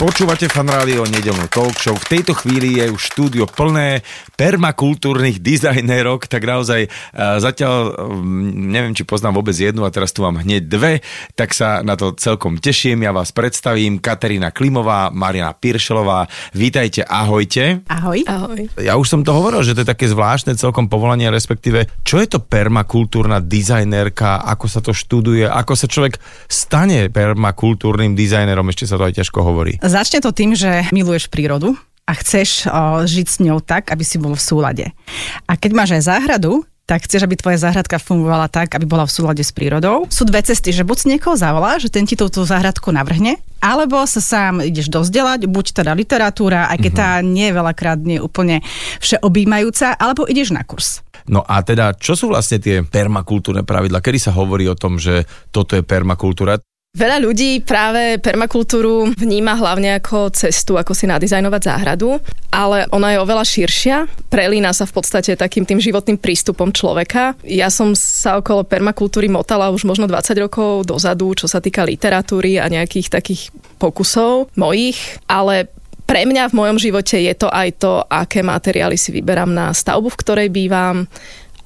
Počúvate fan rádio nedelnú talk show. V tejto chvíli je už štúdio plné permakultúrnych dizajnerok, tak naozaj uh, zatiaľ um, neviem, či poznám vôbec jednu a teraz tu mám hneď dve, tak sa na to celkom teším. Ja vás predstavím. Katerina Klimová, Mariana Piršelová. Vítajte, ahojte. Ahoj. Ahoj. Ja už som to hovoril, že to je také zvláštne celkom povolanie, respektíve čo je to permakultúrna dizajnerka, ako sa to študuje, ako sa človek stane permakultúrnym dizajnerom, ešte sa to aj ťažko hovorí. Začne to tým, že miluješ prírodu a chceš o, žiť s ňou tak, aby si bol v súlade. A keď máš aj záhradu, tak chceš, aby tvoja záhradka fungovala tak, aby bola v súlade s prírodou. Sú dve cesty, že buď si niekoho zavolá, že ten ti tú, tú záhradku navrhne, alebo sa sám ideš dozdelať, buď teda literatúra, aj keď tá nie je veľakrát nie je úplne všeobjímajúca, alebo ideš na kurz. No a teda, čo sú vlastne tie permakultúrne pravidla? Kedy sa hovorí o tom, že toto je permakultúra? Veľa ľudí práve permakultúru vníma hlavne ako cestu, ako si nadizajnovať záhradu, ale ona je oveľa širšia. Prelína sa v podstate takým tým životným prístupom človeka. Ja som sa okolo permakultúry motala už možno 20 rokov dozadu, čo sa týka literatúry a nejakých takých pokusov mojich, ale pre mňa v mojom živote je to aj to, aké materiály si vyberám na stavbu, v ktorej bývam,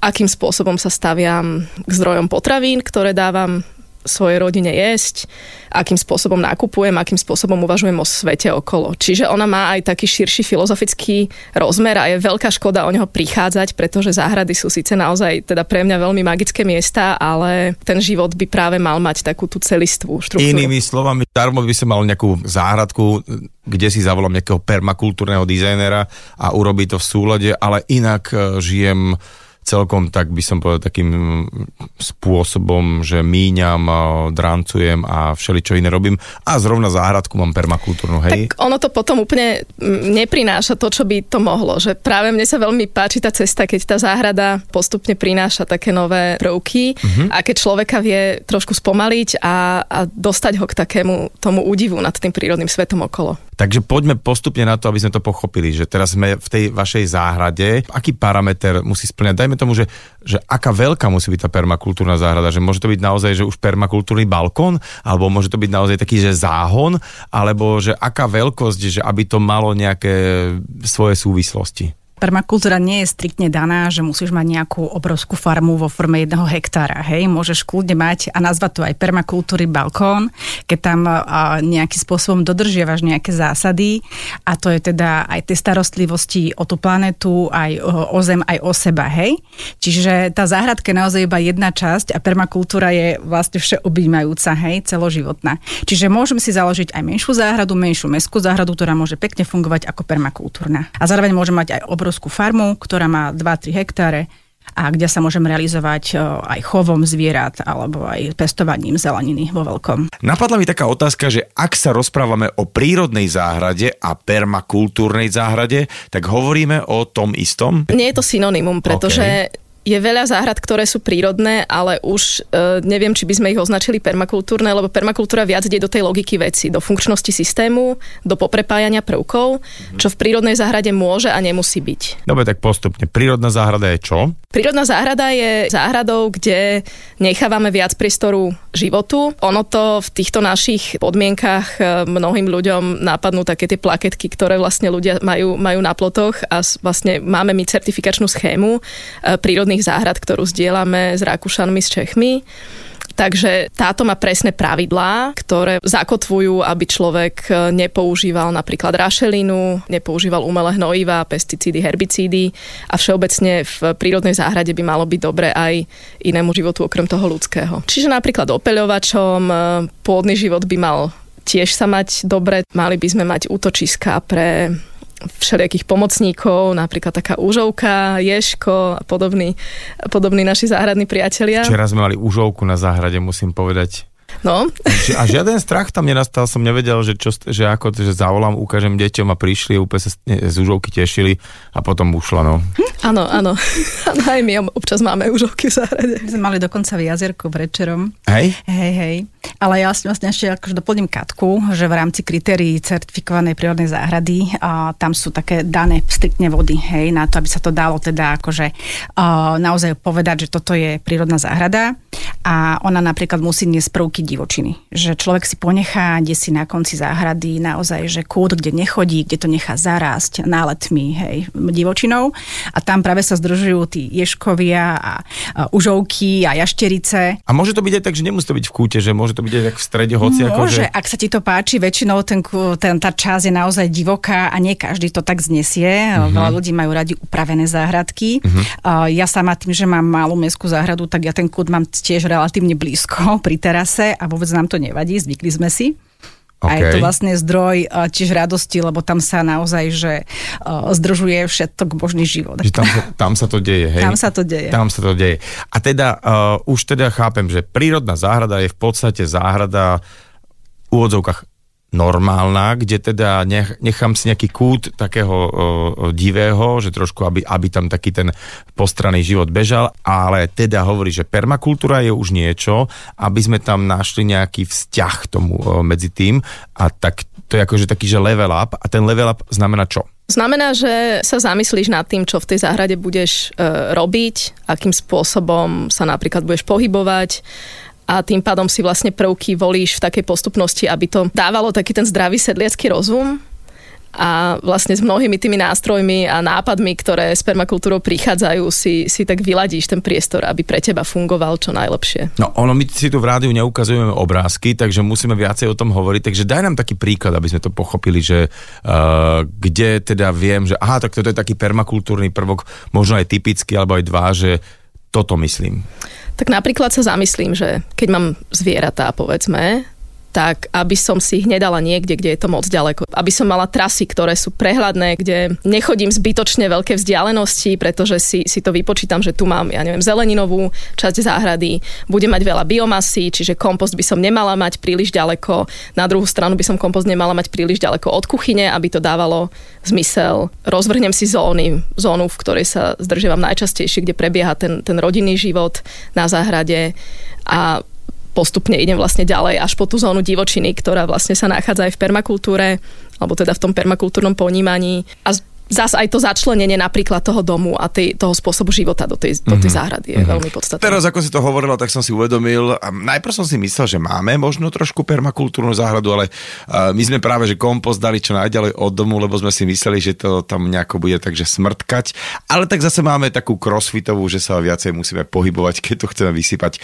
akým spôsobom sa staviam k zdrojom potravín, ktoré dávam svojej rodine jesť, akým spôsobom nakupujem, akým spôsobom uvažujem o svete okolo. Čiže ona má aj taký širší filozofický rozmer a je veľká škoda o neho prichádzať, pretože záhrady sú síce naozaj teda pre mňa veľmi magické miesta, ale ten život by práve mal mať takú tú celistvú štruktúru. Inými slovami, darmo by som mal nejakú záhradku, kde si zavolám nejakého permakultúrneho dizajnera a urobí to v súlade, ale inak e, žijem celkom, tak by som povedal, takým spôsobom, že míňam, e, drancujem a všeličo iné robím a zrovna záhradku mám permakultúrnu, hej? Tak ono to potom úplne mm, neprináša to, čo by to mohlo. Že práve mne sa veľmi páči tá cesta, keď tá záhrada postupne prináša také nové prvky uh-huh. a keď človeka vie trošku spomaliť a, a dostať ho k takému tomu údivu nad tým prírodným svetom okolo. Takže poďme postupne na to, aby sme to pochopili, že teraz sme v tej vašej záhrade. Aký parameter musí splňať? Dajme tomu, že, že aká veľká musí byť tá permakultúrna záhrada, že môže to byť naozaj, že už permakultúrny balkón, alebo môže to byť naozaj taký, že záhon, alebo že aká veľkosť, že aby to malo nejaké svoje súvislosti. Permakultúra nie je striktne daná, že musíš mať nejakú obrovskú farmu vo forme jedného hektára. Hej, môžeš kľudne mať a nazvať to aj permakultúry balkón, keď tam a, nejakým spôsobom dodržiavaš nejaké zásady a to je teda aj tej starostlivosti o tú planetu, aj o, o zem, aj o seba. Hej, čiže tá záhradka je naozaj iba jedna časť a permakultúra je vlastne všeobjímajúca, hej, celoživotná. Čiže môžem si založiť aj menšiu záhradu, menšiu mestskú záhradu, ktorá môže pekne fungovať ako permakultúrna. A zároveň môžem mať aj obrovskú farmu, ktorá má 2-3 hektáre a kde sa môžem realizovať o, aj chovom zvierat alebo aj pestovaním zeleniny vo veľkom. Napadla mi taká otázka, že ak sa rozprávame o prírodnej záhrade a permakultúrnej záhrade, tak hovoríme o tom istom? Nie je to synonymum, pretože okay je veľa záhrad, ktoré sú prírodné, ale už e, neviem, či by sme ich označili permakultúrne, lebo permakultúra viac ide do tej logiky veci, do funkčnosti systému, do poprepájania prvkov, čo v prírodnej záhrade môže a nemusí byť. Dobre, tak postupne. Prírodná záhrada je čo? Prírodná záhrada je záhradou, kde nechávame viac priestoru životu. Ono to v týchto našich podmienkach e, mnohým ľuďom napadnú také tie plaketky, ktoré vlastne ľudia majú, majú na plotoch a vlastne máme my certifikačnú schému e, prírodných záhrad, ktorú zdieľame s Rakúšanmi, s Čechmi. Takže táto má presné pravidlá, ktoré zakotvujú, aby človek e, nepoužíval napríklad rašelinu, nepoužíval umelé hnojiva, pesticídy, herbicídy a všeobecne v prírodnej záhrade by malo byť dobre aj inému životu okrem toho ľudského. Čiže napríklad opeľovačom, e, pôdny život by mal tiež sa mať dobre, mali by sme mať útočiska pre všelijakých pomocníkov, napríklad taká úžovka, ješko a podobní, podobní naši záhradní priatelia. Včera sme mali užovku na záhrade, musím povedať. No, A žiaden strach tam nenastal, som nevedel, že, čo, že ako, že zavolám, ukážem deťom a prišli, úplne sa z, užovky tešili a potom ušla, no. áno, áno. Áno, aj my občas máme úžovky v záhrade. My sme mali dokonca v jazierku večerom. Hej? Hej, hej. Ale ja vlastne ešte akože doplním Katku, že v rámci kritérií certifikovanej prírodnej záhrady a, tam sú také dané striktne vody, hej, na to, aby sa to dalo teda akože a, naozaj povedať, že toto je prírodná záhrada a ona napríklad musí niesť prvky divočiny. Že človek si ponechá, kde si na konci záhrady naozaj, že kút, kde nechodí, kde to nechá zarásť náletmi, hej, divočinou a tam práve sa zdržujú tí ješkovia a, a užovky a jašterice. A môže to byť aj tak, že nemusí to byť v kúte, že môže to byť aj tak v strede hoci. Môže, Ako, že... ak sa ti to páči, väčšinou ten, ten, tá časť je naozaj divoká a nie každý to tak znesie. Uh-huh. Veľa ľudí majú radi upravené záhradky. Uh-huh. Uh, ja sama tým, že mám malú mestskú záhradu, tak ja ten kút mám tiež relatívne blízko pri terase a vôbec nám to nevadí, zvykli sme si. Okay. A je to vlastne zdroj tiež radosti, lebo tam sa naozaj, že uh, zdržuje všetok božný život. Že tam, sa, tam sa to deje, hej? Tam sa to deje. Tam sa to deje. A teda uh, už teda chápem, že prírodná záhrada je v podstate záhrada v úvodzovkách normálna, kde teda nech, nechám si nejaký kút takého o, divého, že trošku, aby, aby tam taký ten postranný život bežal, ale teda hovorí, že permakultúra je už niečo, aby sme tam našli nejaký vzťah tomu o, medzi tým a tak to je akože taký, že level up a ten level up znamená čo? Znamená, že sa zamyslíš nad tým, čo v tej záhrade budeš e, robiť, akým spôsobom sa napríklad budeš pohybovať, a tým pádom si vlastne prvky volíš v takej postupnosti, aby to dávalo taký ten zdravý sedliacký rozum a vlastne s mnohými tými nástrojmi a nápadmi, ktoré s permakultúrou prichádzajú, si, si tak vyladíš ten priestor, aby pre teba fungoval čo najlepšie. No ono, my si tu v rádiu neukazujeme obrázky, takže musíme viacej o tom hovoriť, takže daj nám taký príklad, aby sme to pochopili, že uh, kde teda viem, že aha, tak toto je taký permakultúrny prvok, možno aj typický, alebo aj dva, že toto myslím. Tak napríklad sa zamyslím, že keď mám zvieratá, povedzme, tak aby som si ich nedala niekde, kde je to moc ďaleko. Aby som mala trasy, ktoré sú prehľadné, kde nechodím zbytočne veľké vzdialenosti, pretože si, si to vypočítam, že tu mám, ja neviem, zeleninovú časť záhrady, budem mať veľa biomasy, čiže kompost by som nemala mať príliš ďaleko. Na druhú stranu by som kompost nemala mať príliš ďaleko od kuchyne, aby to dávalo zmysel. Rozvrhnem si zóny, zónu, v ktorej sa zdržiavam najčastejšie, kde prebieha ten, ten rodinný život na záhrade a postupne idem vlastne ďalej až po tú zónu divočiny, ktorá vlastne sa nachádza aj v permakultúre, alebo teda v tom permakultúrnom ponímaní. A zas aj to začlenenie napríklad toho domu a tej, toho spôsobu života do tej, do tej mhm. záhrady je mm-hmm. veľmi podstatné. Teraz, ako si to hovorila, tak som si uvedomil, a najprv som si myslel, že máme možno trošku permakultúrnu záhradu, ale uh, my sme práve, že kompost dali čo najďalej od domu, lebo sme si mysleli, že to tam nejako bude takže smrtkať, ale tak zase máme takú crossfitovú, že sa viacej musíme pohybovať, keď to chceme vysypať.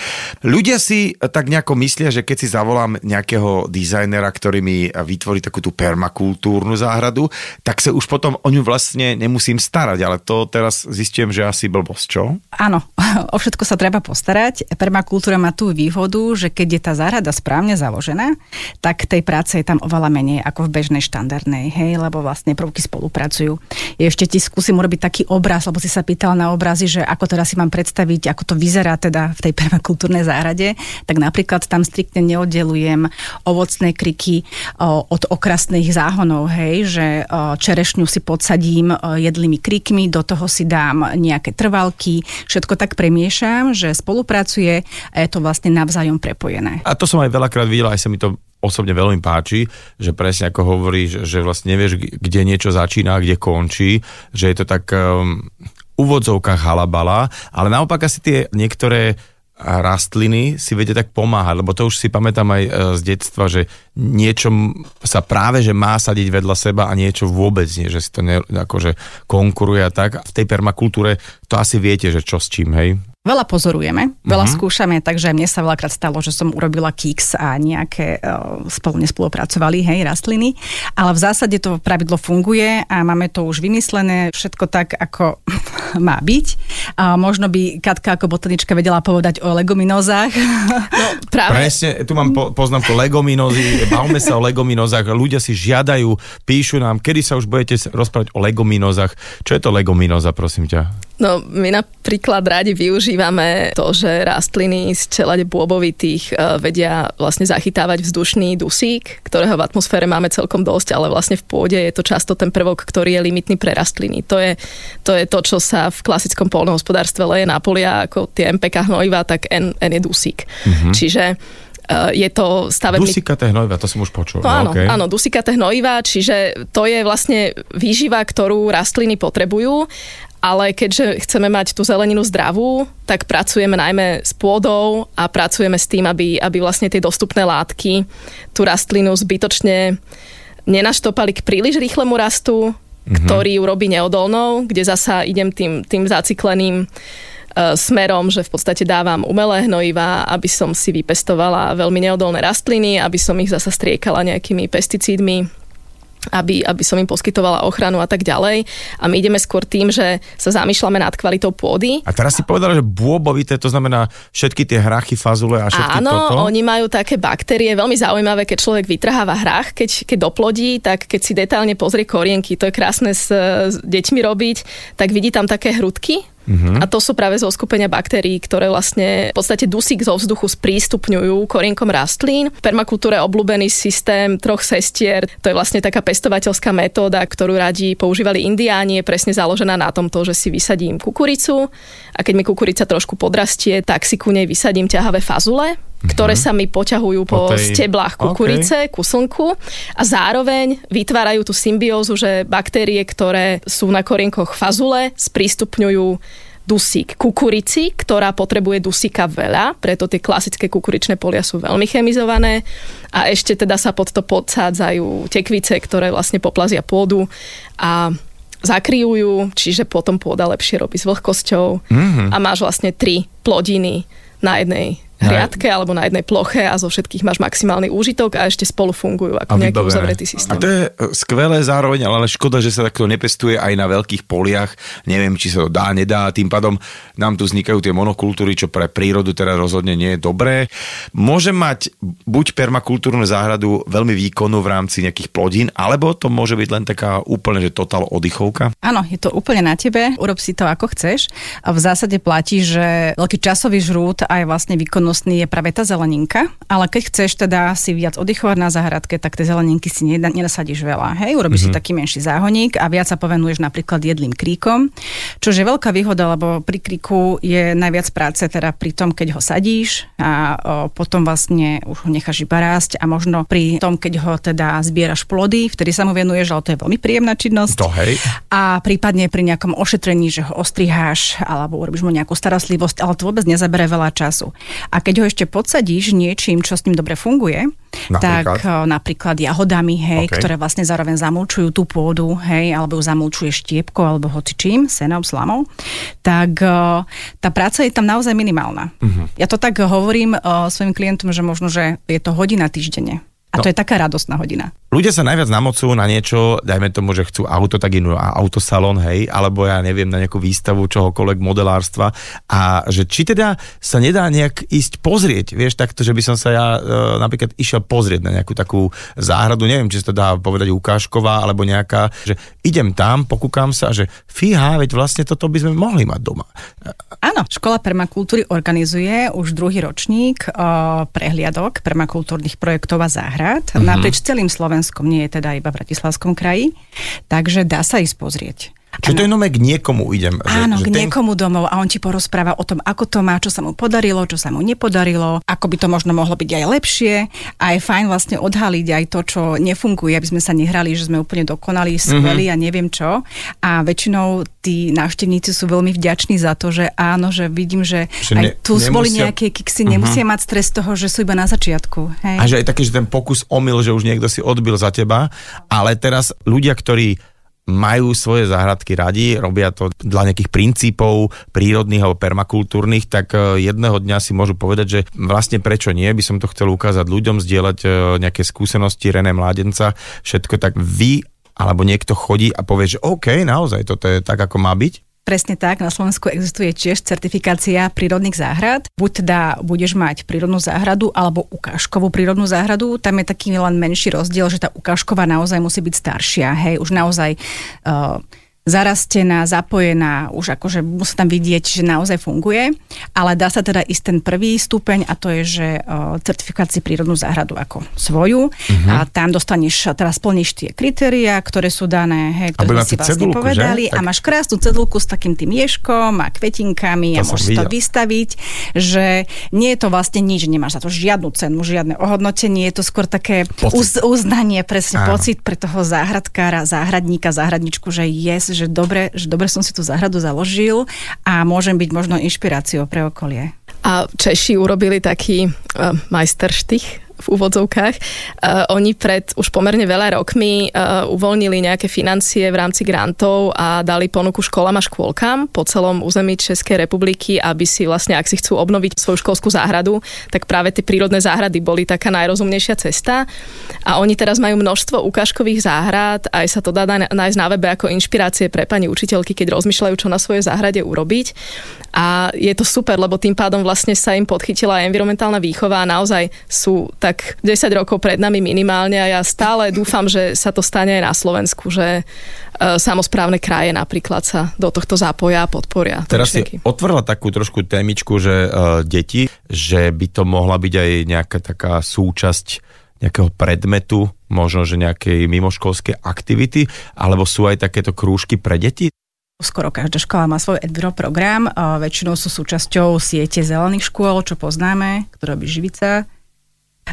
Ľudia si tak nejako myslia, že keď si zavolám nejakého dizajnera, ktorý mi vytvorí takú tú permakultúrnu záhradu, tak sa už potom o ňu vlastne nemusím starať, ale to teraz zistím, že asi blbosť, čo? Áno, o všetko sa treba postarať. Permakultúra má tú výhodu, že keď je tá záhrada správne založená, tak tej práce je tam oveľa menej ako v bežnej štandardnej, hej, lebo vlastne prvky spolupracujú. Ešte ti skúsim urobiť taký obraz, lebo si sa pýtal na obrazy, že ako teraz si mám predstaviť, ako to vyzerá teda v tej permakultúrnej záhrade, tak napríklad tam striktne neoddelujem ovocné kriky od okrasných záhonov, hej, že čerešňu si podsadím nasadím e, jedlými krikmi, do toho si dám nejaké trvalky, všetko tak premiešam, že spolupracuje a je to vlastne navzájom prepojené. A to som aj veľakrát videla, aj sa mi to osobne veľmi páči, že presne ako hovoríš, že vlastne nevieš, kde niečo začína, kde končí, že je to tak um, úvodzovkách halabala, ale naopak asi tie niektoré rastliny si vedia tak pomáhať, lebo to už si pamätám aj e, z detstva, že niečo sa práve, že má sadiť vedľa seba a niečo vôbec nie, že si to ne, akože konkuruje a tak. V tej permakultúre to asi viete, že čo s čím, hej? Veľa pozorujeme, veľa uh-huh. skúšame, takže mne sa veľakrát stalo, že som urobila kiks a nejaké uh, spolu nespolupracovali, hej, rastliny. Ale v zásade to pravidlo funguje a máme to už vymyslené, všetko tak, ako má byť. A možno by Katka ako botanička vedela povedať o legominózach. No, práve. Presne, tu mám po, poznámku legominózy, bavme sa o legominózach, ľudia si žiadajú, píšu nám, kedy sa už budete rozprávať o legominózach. Čo je to legominóza, prosím ťa? No, my napríklad radi využívame to, že rastliny z čelade bôbovitých e, vedia vlastne zachytávať vzdušný dusík, ktorého v atmosfére máme celkom dosť, ale vlastne v pôde je to často ten prvok, ktorý je limitný pre rastliny. To je to, je to čo sa v klasickom polnohospodárstve leje na polia, ako tie MPK hnojiva, tak N, N je dusík. Mm-hmm. Čiže je to stavebný... Dusikaté hnojiva, to som už počul. No, áno, okay. áno, dusikaté hnojiva, čiže to je vlastne výživa, ktorú rastliny potrebujú ale keďže chceme mať tú zeleninu zdravú, tak pracujeme najmä s pôdou a pracujeme s tým, aby, aby vlastne tie dostupné látky tú rastlinu zbytočne nenaštopali k príliš rýchlemu rastu, mm-hmm. ktorý ju robí neodolnou, kde zasa idem tým, tým zacikleným uh, smerom, že v podstate dávam umelé hnojiva, aby som si vypestovala veľmi neodolné rastliny, aby som ich zasa striekala nejakými pesticídmi, aby, aby som im poskytovala ochranu a tak ďalej. A my ideme skôr tým, že sa zamýšľame nad kvalitou pôdy. A teraz si povedala, že bôbovité, to znamená všetky tie hrachy, fazule a všetky Áno, toto? oni majú také baktérie, veľmi zaujímavé, keď človek vytrháva hrach, keď, keď doplodí, tak keď si detálne pozrie korienky, to je krásne s, s deťmi robiť, tak vidí tam také hrudky, Uh-huh. A to sú práve zo skupenia baktérií, ktoré vlastne v podstate dusík zo vzduchu sprístupňujú korienkom rastlín. V permakultúre obľúbený systém troch sestier, to je vlastne taká pestovateľská metóda, ktorú radi používali indiáni, je presne založená na tomto, že si vysadím kukuricu a keď mi kukurica trošku podrastie, tak si ku nej vysadím ťahavé fazule, ktoré mhm. sa mi poťahujú po, po tej... steblách kukurice, okay. ku slnku a zároveň vytvárajú tú symbiózu, že baktérie, ktoré sú na korienkoch fazule, sprístupňujú dusík kukurici, ktorá potrebuje dusíka veľa, preto tie klasické kukuričné polia sú veľmi chemizované a ešte teda sa pod to podsádzajú tekvice, ktoré vlastne poplazia pôdu a zakryjú čiže potom pôda lepšie robí s vlhkosťou mm-hmm. a máš vlastne tri plodiny na jednej hriadke alebo na jednej ploche a zo všetkých máš maximálny úžitok a ešte spolu fungujú ako nejaký uzavretý systém. A to je e, skvelé zároveň, ale škoda, že sa takto nepestuje aj na veľkých poliach. Neviem, či sa to dá, nedá. Tým pádom nám tu vznikajú tie monokultúry, čo pre prírodu teda rozhodne nie je dobré. Môže mať buď permakultúrnu záhradu veľmi výkonnú v rámci nejakých plodín, alebo to môže byť len taká úplne, že totál oddychovka? Áno, je to úplne na tebe. Urob si to ako chceš. A v zásade platí, že veľký časový žrút aj vlastne výkonnú prínosný je práve tá zeleninka, ale keď chceš teda si viac oddychovať na záhradke, tak tie zeleninky si nenasadíš veľa. Hej, urobíš mm-hmm. si taký menší záhoník a viac sa povenuješ napríklad jedlým kríkom, čo je veľká výhoda, lebo pri kríku je najviac práce teda pri tom, keď ho sadíš a o, potom vlastne už ho necháš iba rásť a možno pri tom, keď ho teda zbieraš plody, vtedy sa mu venuješ, ale to je veľmi príjemná činnosť. To hej. A prípadne pri nejakom ošetrení, že ho ostriháš alebo urobíš mu nejakú starostlivosť, ale to vôbec nezabere veľa času. A keď ho ešte podsadíš niečím, čo s ním dobre funguje, napríklad? tak napríklad jahodami, hej, okay. ktoré vlastne zároveň zamulčujú tú pôdu, hej, alebo ju zamulčuje štiepko, alebo hoci čím, senom, slamou, tak tá práca je tam naozaj minimálna. Uh-huh. Ja to tak hovorím svojim klientom, že možno, že je to hodina týždenne. A no. to je taká radostná hodina. Ľudia sa najviac namocujú na niečo, dajme tomu, že chcú auto, tak inú autosalon, hej, alebo ja neviem, na nejakú výstavu čohokoľvek modelárstva a že či teda sa nedá nejak ísť pozrieť, vieš, takto, že by som sa ja e, napríklad išiel pozrieť na nejakú takú záhradu, neviem, či sa to dá povedať ukážková, alebo nejaká, že idem tam, pokúkam sa, že fíha, veď vlastne toto by sme mohli mať doma. Áno, Škola permakultúry organizuje už druhý ročník o, prehliadok permakultúrnych projektov a záhrad mm-hmm. naprieč celým Slovenskom, nie je teda iba v Bratislavskom kraji, takže dá sa ísť pozrieť. Čiže to je nome k niekomu idem. Že, áno, že k ten... niekomu domov a on ti porozpráva o tom, ako to má, čo sa mu podarilo, čo sa mu nepodarilo, ako by to možno mohlo byť aj lepšie a je fajn vlastne odhaliť aj to, čo nefunguje, aby sme sa nehrali, že sme úplne dokonali, mhm. skvelí mm-hmm. a neviem čo. A väčšinou tí návštevníci sú veľmi vďační za to, že áno, že vidím, že, že aj ne, tu nemusia... boli nejaké kiksy, uh-huh. nemusia mať stres toho, že sú iba na začiatku. Hej. A že aj taký, že ten pokus omyl, že už niekto si odbil za teba, ale teraz ľudia, ktorí majú svoje záhradky radi, robia to dla nejakých princípov prírodných alebo permakultúrnych, tak e, jedného dňa si môžu povedať, že vlastne prečo nie, by som to chcel ukázať ľuďom, zdieľať e, nejaké skúsenosti René Mládenca, všetko tak vy alebo niekto chodí a povie, že OK, naozaj toto je tak, ako má byť? Presne tak, na Slovensku existuje tiež certifikácia prírodných záhrad. Buď teda budeš mať prírodnú záhradu alebo ukážkovú prírodnú záhradu. Tam je taký len menší rozdiel, že tá ukážková naozaj musí byť staršia. Hej, už naozaj uh, zarastená, zapojená, už akože musí tam vidieť, že naozaj funguje, ale dá sa teda ísť ten prvý stupeň a to je, že certifikácii prírodnú záhradu ako svoju uh-huh. a tam dostaneš, teraz splníš tie kritéria, ktoré sú dané, hej, ktoré si vlastne cedulku, povedali že? a máš krásnu cedulku s takým tým ješkom a kvetinkami to a môžeš to vystaviť, že nie je to vlastne nič, nemáš za to žiadnu cenu, žiadne ohodnotenie, je to skôr také uz, uznanie, presne Áno. pocit pre toho záhradkára, záhradníka, záhradničku, že yes, že dobre, že dobre som si tú záhradu založil a môžem byť možno inšpiráciou pre okolie. A Češi urobili taký uh, majsterštych v úvodzovkách. Uh, oni pred už pomerne veľa rokmi uh, uvoľnili nejaké financie v rámci grantov a dali ponuku školám a škôlkam po celom území Českej republiky, aby si vlastne, ak si chcú obnoviť svoju školskú záhradu, tak práve tie prírodné záhrady boli taká najrozumnejšia cesta. A oni teraz majú množstvo ukážkových záhrad, aj sa to dá nájsť na webe ako inšpirácie pre pani učiteľky, keď rozmýšľajú, čo na svojej záhrade urobiť. A je to super, lebo tým pádom vlastne sa im podchytila aj environmentálna výchova a naozaj sú tak tak 10 rokov pred nami minimálne a ja stále dúfam, že sa to stane aj na Slovensku, že uh, samozprávne kraje napríklad sa do tohto zápoja a podporia. Teraz si otvorila takú trošku témičku, že uh, deti, že by to mohla byť aj nejaká taká súčasť nejakého predmetu, možno, že nejakej mimoškolskej aktivity, alebo sú aj takéto krúžky pre deti? Skoro každá škola má svoj Edviro program, väčšinou sú súčasťou siete zelených škôl, čo poznáme, ktoré robí Živica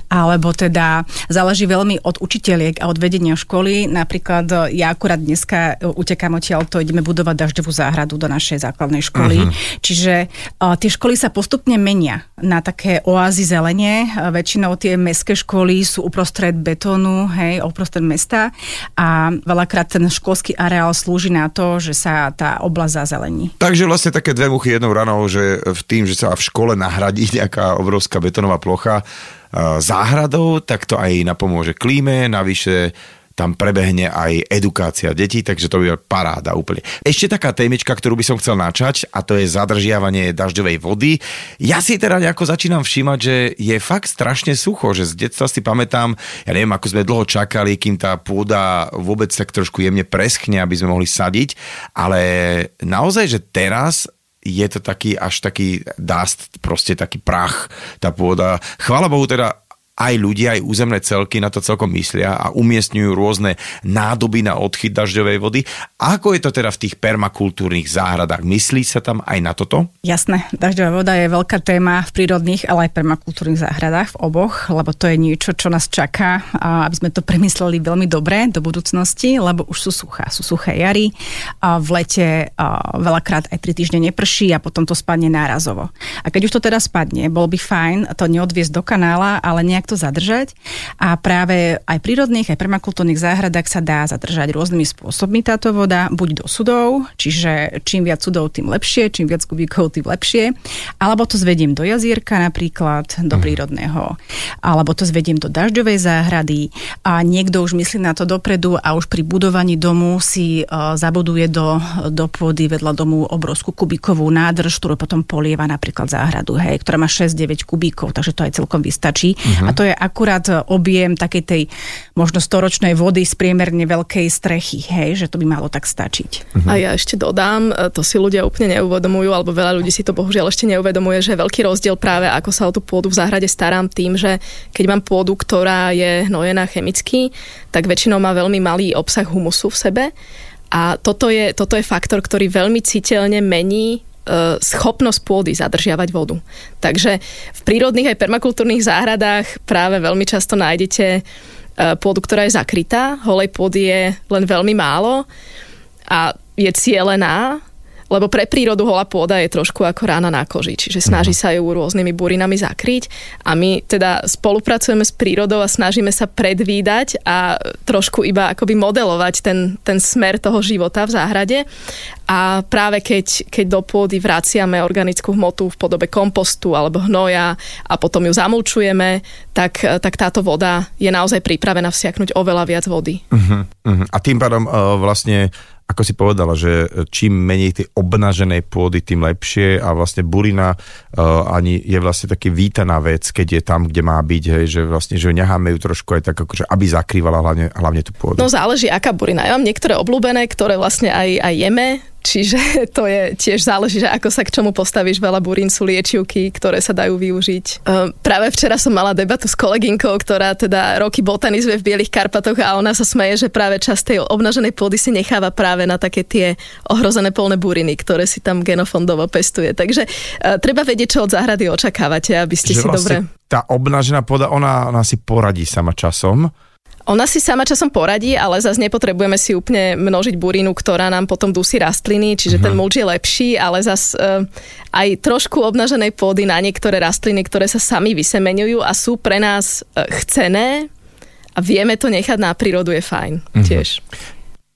alebo teda záleží veľmi od učiteľiek a od vedenia školy. Napríklad ja akurát dneska utekám odtiaľ, to ideme budovať dažďovú záhradu do našej základnej školy. Uh-huh. Čiže uh, tie školy sa postupne menia na také oázy zelenie. Uh, väčšinou tie mestské školy sú uprostred betónu, hej, uprostred mesta a veľakrát ten školský areál slúži na to, že sa tá oblasť zazelení. Takže vlastne také dve muchy jednou ranou, že v tým, že sa v škole nahradí nejaká obrovská betónová plocha, záhradou, tak to aj napomôže klíme, navyše tam prebehne aj edukácia detí, takže to by paráda úplne. Ešte taká témička, ktorú by som chcel načať a to je zadržiavanie dažďovej vody. Ja si teda nejako začínam všímať, že je fakt strašne sucho, že z detstva si pamätám, ja neviem, ako sme dlho čakali, kým tá pôda vôbec tak trošku jemne preschne, aby sme mohli sadiť, ale naozaj, že teraz je to taký až taký dust, proste taký prach, tá pôda. Chvála Bohu teda aj ľudia, aj územné celky na to celkom myslia a umiestňujú rôzne nádoby na odchyt dažďovej vody. Ako je to teda v tých permakultúrnych záhradách? Myslí sa tam aj na toto? Jasné, dažďová voda je veľká téma v prírodných, ale aj permakultúrnych záhradách v oboch, lebo to je niečo, čo nás čaká, aby sme to premysleli veľmi dobre do budúcnosti, lebo už sú suchá, sú suché jary, a v lete a veľakrát aj tri týždne neprší a potom to spadne nárazovo. A keď už to teda spadne, bolo by fajn to neodviesť do kanála, ale nejak to zadržať. A práve aj prírodných, aj permakultúrnych záhradách sa dá zadržať rôznymi spôsobmi táto voda, buď do sudov, čiže čím viac sudov, tým lepšie, čím viac kubíkov, tým lepšie, alebo to zvediem do jazierka napríklad, do mhm. prírodného, alebo to zvediem do dažďovej záhrady a niekto už myslí na to dopredu a už pri budovaní domu si uh, zabuduje do, do pôdy vedľa domu obrovskú kubíkovú nádrž, ktorú potom polieva napríklad záhradu, hej, ktorá má 6-9 kubíkov, takže to aj celkom vystačí. Uh-huh. A to je akurát objem takej tej možno storočnej vody z priemerne veľkej strechy, hej, že to by malo tak stačiť. A ja ešte dodám, e, to si ľudia úplne neuvedomujú, alebo veľa ľudí si to bohužiaľ ešte neuvedomuje, že veľký rozdiel práve ako sa o tú pôdu v záhrade starám tým, že keď mám pôdu, ktorá je hnojená chemicky, tak väčšinou má veľmi malý obsah humusu v sebe. A toto je, toto je faktor, ktorý veľmi citeľne mení E, schopnosť pôdy zadržiavať vodu. Takže v prírodných aj permakultúrnych záhradách práve veľmi často nájdete e, pôdu, ktorá je zakrytá, holej pôdy je len veľmi málo a je cielená lebo pre prírodu holá pôda je trošku ako rána na koži, čiže snaží mhm. sa ju rôznymi burinami zakryť a my teda spolupracujeme s prírodou a snažíme sa predvídať a trošku iba akoby modelovať ten, ten smer toho života v záhrade a práve keď, keď do pôdy vraciame organickú hmotu v podobe kompostu alebo hnoja a potom ju zamulčujeme, tak, tak táto voda je naozaj pripravená vsiaknúť oveľa viac vody. Uh-huh, uh-huh. A tým pádom uh, vlastne ako si povedala, že čím menej tej obnaženej pôdy, tým lepšie a vlastne burina uh, ani je vlastne taký vítaná vec, keď je tam, kde má byť, hej, že vlastne, že necháme ju trošku aj tak, akože, aby zakrývala hlavne, hlavne tú pôdu. No záleží, aká burina. Ja mám niektoré obľúbené, ktoré vlastne aj, aj jeme, Čiže to je tiež záleží, že ako sa k čomu postavíš. Veľa burín sú liečivky, ktoré sa dajú využiť. Uh, práve včera som mala debatu s kolegynkou, ktorá teda roky botanizuje v Bielých Karpatoch a ona sa smeje, že práve časť tej obnaženej pôdy si necháva práve na také tie ohrozené polné buriny, ktoré si tam genofondovo pestuje. Takže uh, treba vedieť, čo od záhrady očakávate, aby ste že si vlastne dobre... Tá obnažená pôda, ona, ona si poradí sama časom. Ona si sama časom poradí, ale zase nepotrebujeme si úplne množiť burinu, ktorá nám potom dusí rastliny, čiže uh-huh. ten mulč je lepší, ale zase uh, aj trošku obnaženej pôdy na niektoré rastliny, ktoré sa sami vysemenujú a sú pre nás uh, chcené a vieme to nechať na prírodu je fajn uh-huh. tiež.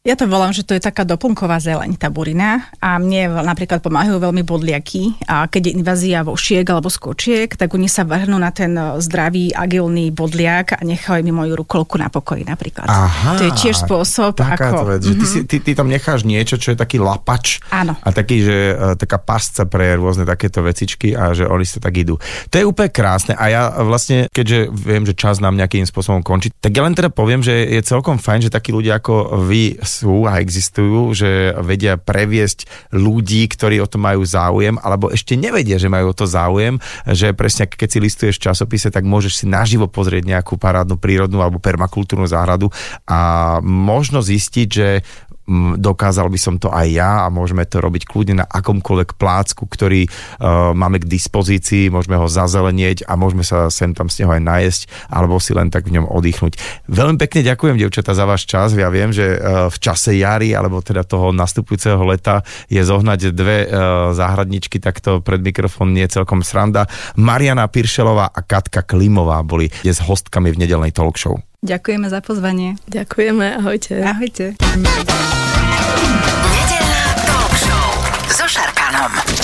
Ja to volám, že to je taká doplnková zeleň, tá burina. A mne napríklad pomáhajú veľmi bodliaky. A keď je invázia vošiek alebo skočiek, tak oni sa vrhnú na ten e, zdravý, agilný bodliak a nechajú mi moju rukolku na pokoji napríklad. Aha, to je tiež spôsob, taká ako... Vec, že ty, si, ty, ty tam necháš niečo, čo je taký lapač. Áno. A taký, že uh, taká pasca pre rôzne takéto vecičky a že oni sa tak idú. To je úplne krásne a ja vlastne, keďže viem, že čas nám nejakým spôsobom končí, tak ja len teda poviem, že je celkom fajn, že takí ľudia ako vy sú a existujú, že vedia previesť ľudí, ktorí o to majú záujem, alebo ešte nevedia, že majú o to záujem, že presne keď si listuješ v časopise, tak môžeš si naživo pozrieť nejakú parádnu prírodnú alebo permakultúrnu záhradu a možno zistiť, že dokázal by som to aj ja a môžeme to robiť kľudne na akomkoľvek plácku, ktorý uh, máme k dispozícii, môžeme ho zazelenieť a môžeme sa sem tam z neho aj najesť alebo si len tak v ňom oddychnúť. Veľmi pekne ďakujem, devčata, za váš čas. Ja viem, že uh, v čase jary alebo teda toho nastupujúceho leta je zohnať dve uh, záhradničky takto pred mikrofón nie je celkom sranda. Mariana Piršelová a Katka Klimová boli dnes hostkami v nedelnej talk show. Ďakujeme za pozvanie. Ďakujeme, ahojte. Ahojte.